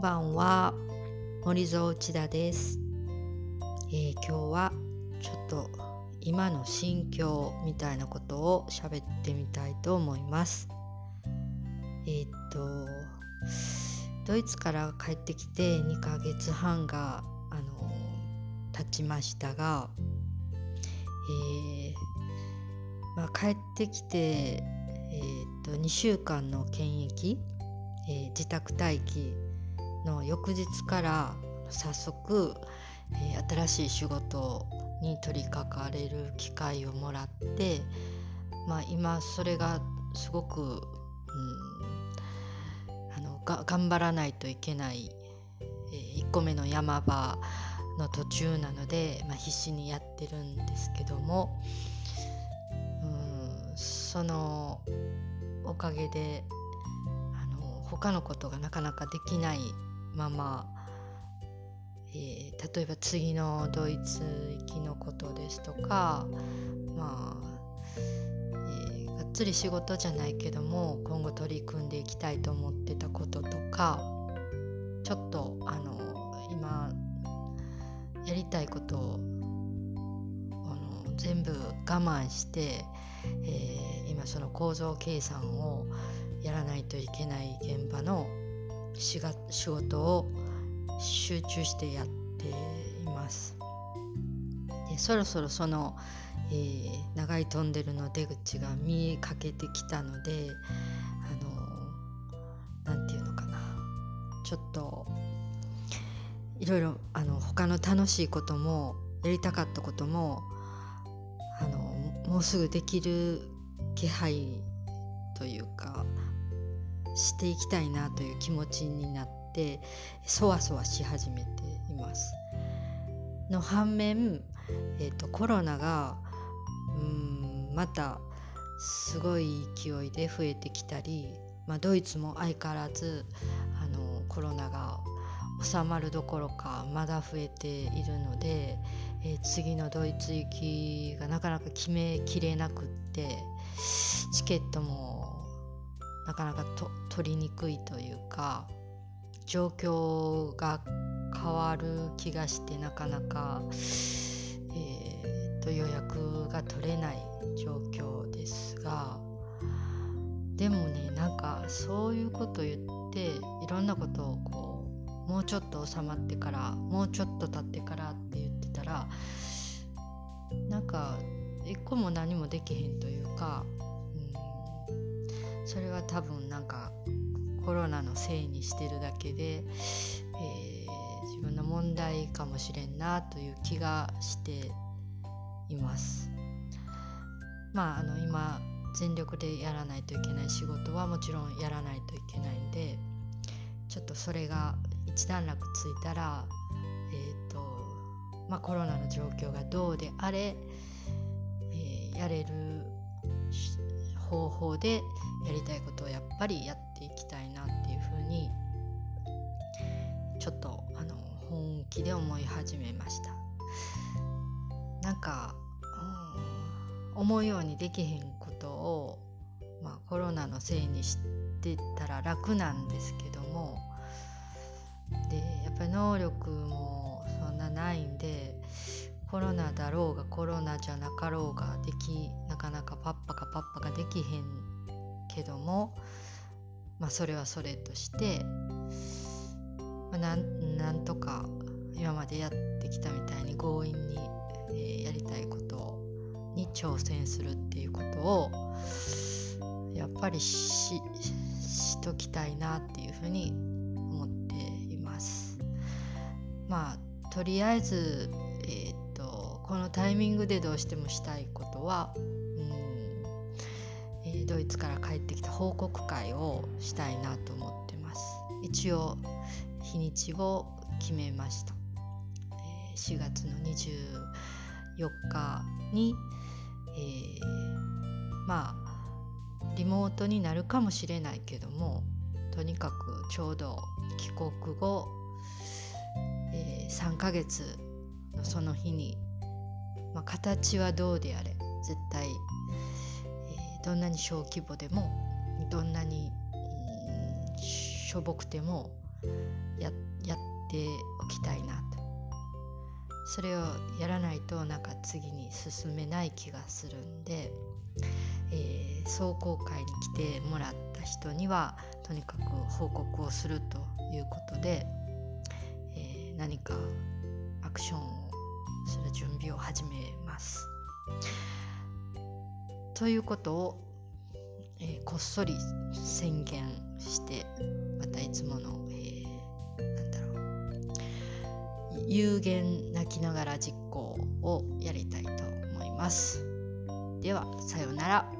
んばんは。森蔵内田です、えー、今日はちょっと今の心境みたいなことを喋ってみたいと思います。えー、っとドイツから帰ってきて2ヶ月半があの経ちましたが、えーまあ、帰ってきて、えー、っと2週間の検疫、えー、自宅待機の翌日から早速、えー、新しい仕事に取り掛かれる機会をもらって、まあ、今それがすごく、うん、あのが頑張らないといけない、えー、1個目の山場の途中なので、まあ、必死にやってるんですけども、うん、そのおかげであの他のことがなかなかできないまま、えー、例えば次のドイツ行きのことですとかまあ、えー、がっつり仕事じゃないけども今後取り組んでいきたいと思ってたこととかちょっとあの今やりたいことをあの全部我慢して、えー、今その構造計算をやらないといけない現場の仕事を集中してやっています。でそろそろその、えー、長いトンネルの出口が見えかけてきたのであの何て言うのかな。ちょっといろいろあの他の楽しいこともやりたかったこともあのもうすぐできる気配というかしていきたいなという気持ちになってそわそわし始めています。の反面、えーと、コロナがうんまたすごい勢いで増えてきたり、まあ、ドイツも相変わらずあのコロナが収まるどころかまだ増えているので、えー、次のドイツ行きがなかなか決めきれなくってチケットもなかなかと取りにくいというか状況が変わる気がしてなかなか、えー、と予約が取れない状況ですがでもねなんかそういうこと言っていろんなことをこうもうちょっと収まってからもうちょっと経ってからって言ってたらなんか一個も何もできへんというかそれは多分なんかコロナのせいにしてるだけで、えー、自分の問題かもしれんなという気がしています。まああの今全力でやらないといけない仕事はもちろんやらないといけないんでちょっとそれが一段落ついたらえ、ー、とまあコロナの状況がどうであれ、えー、やれる方法でやりたいことをやっぱりやっていきたいなっていうふうにちょっとあの本気で思い始めました。なんか、うん、思うようにできへんことを、まあ、コロナのせいにしてたら楽なんですけどもでやっぱり能力もそんなないんでコロナだろうがコロナじゃなかろうができなかなかパッパかパッパができへんけども、まあ、それはそれとして、まあ、なんなんとか今までやってきたみたいに強引に、えー、やりたいことに挑戦するっていうことをやっぱりししときたいなっていうふうに思っています。まあとりあえずえー、っとこのタイミングでどうしてもしたいことは、ドイツから帰ってきた報告会をしたいなと思ってます。一応日にちを決めました、え、4月の24日に、えー、まあリモートになるかもしれないけどもとにかくちょうど帰国後、えー、3ヶ月のその日に、まあ、形はどうであれ絶対、どんなに小規模でもどんなに、しょぼくてもややっておきたいなとそれをやらないとなんか次に進めない気がするんで、えー、壮行会に来てもらった人にはとにかく報告をするということで、えー、何かアクションをする準備を始めます。ということを、えー、こっそり宣言してまたいつもの、えー、なんだろう有限泣きながら実行をやりたいと思います。ではさようなら。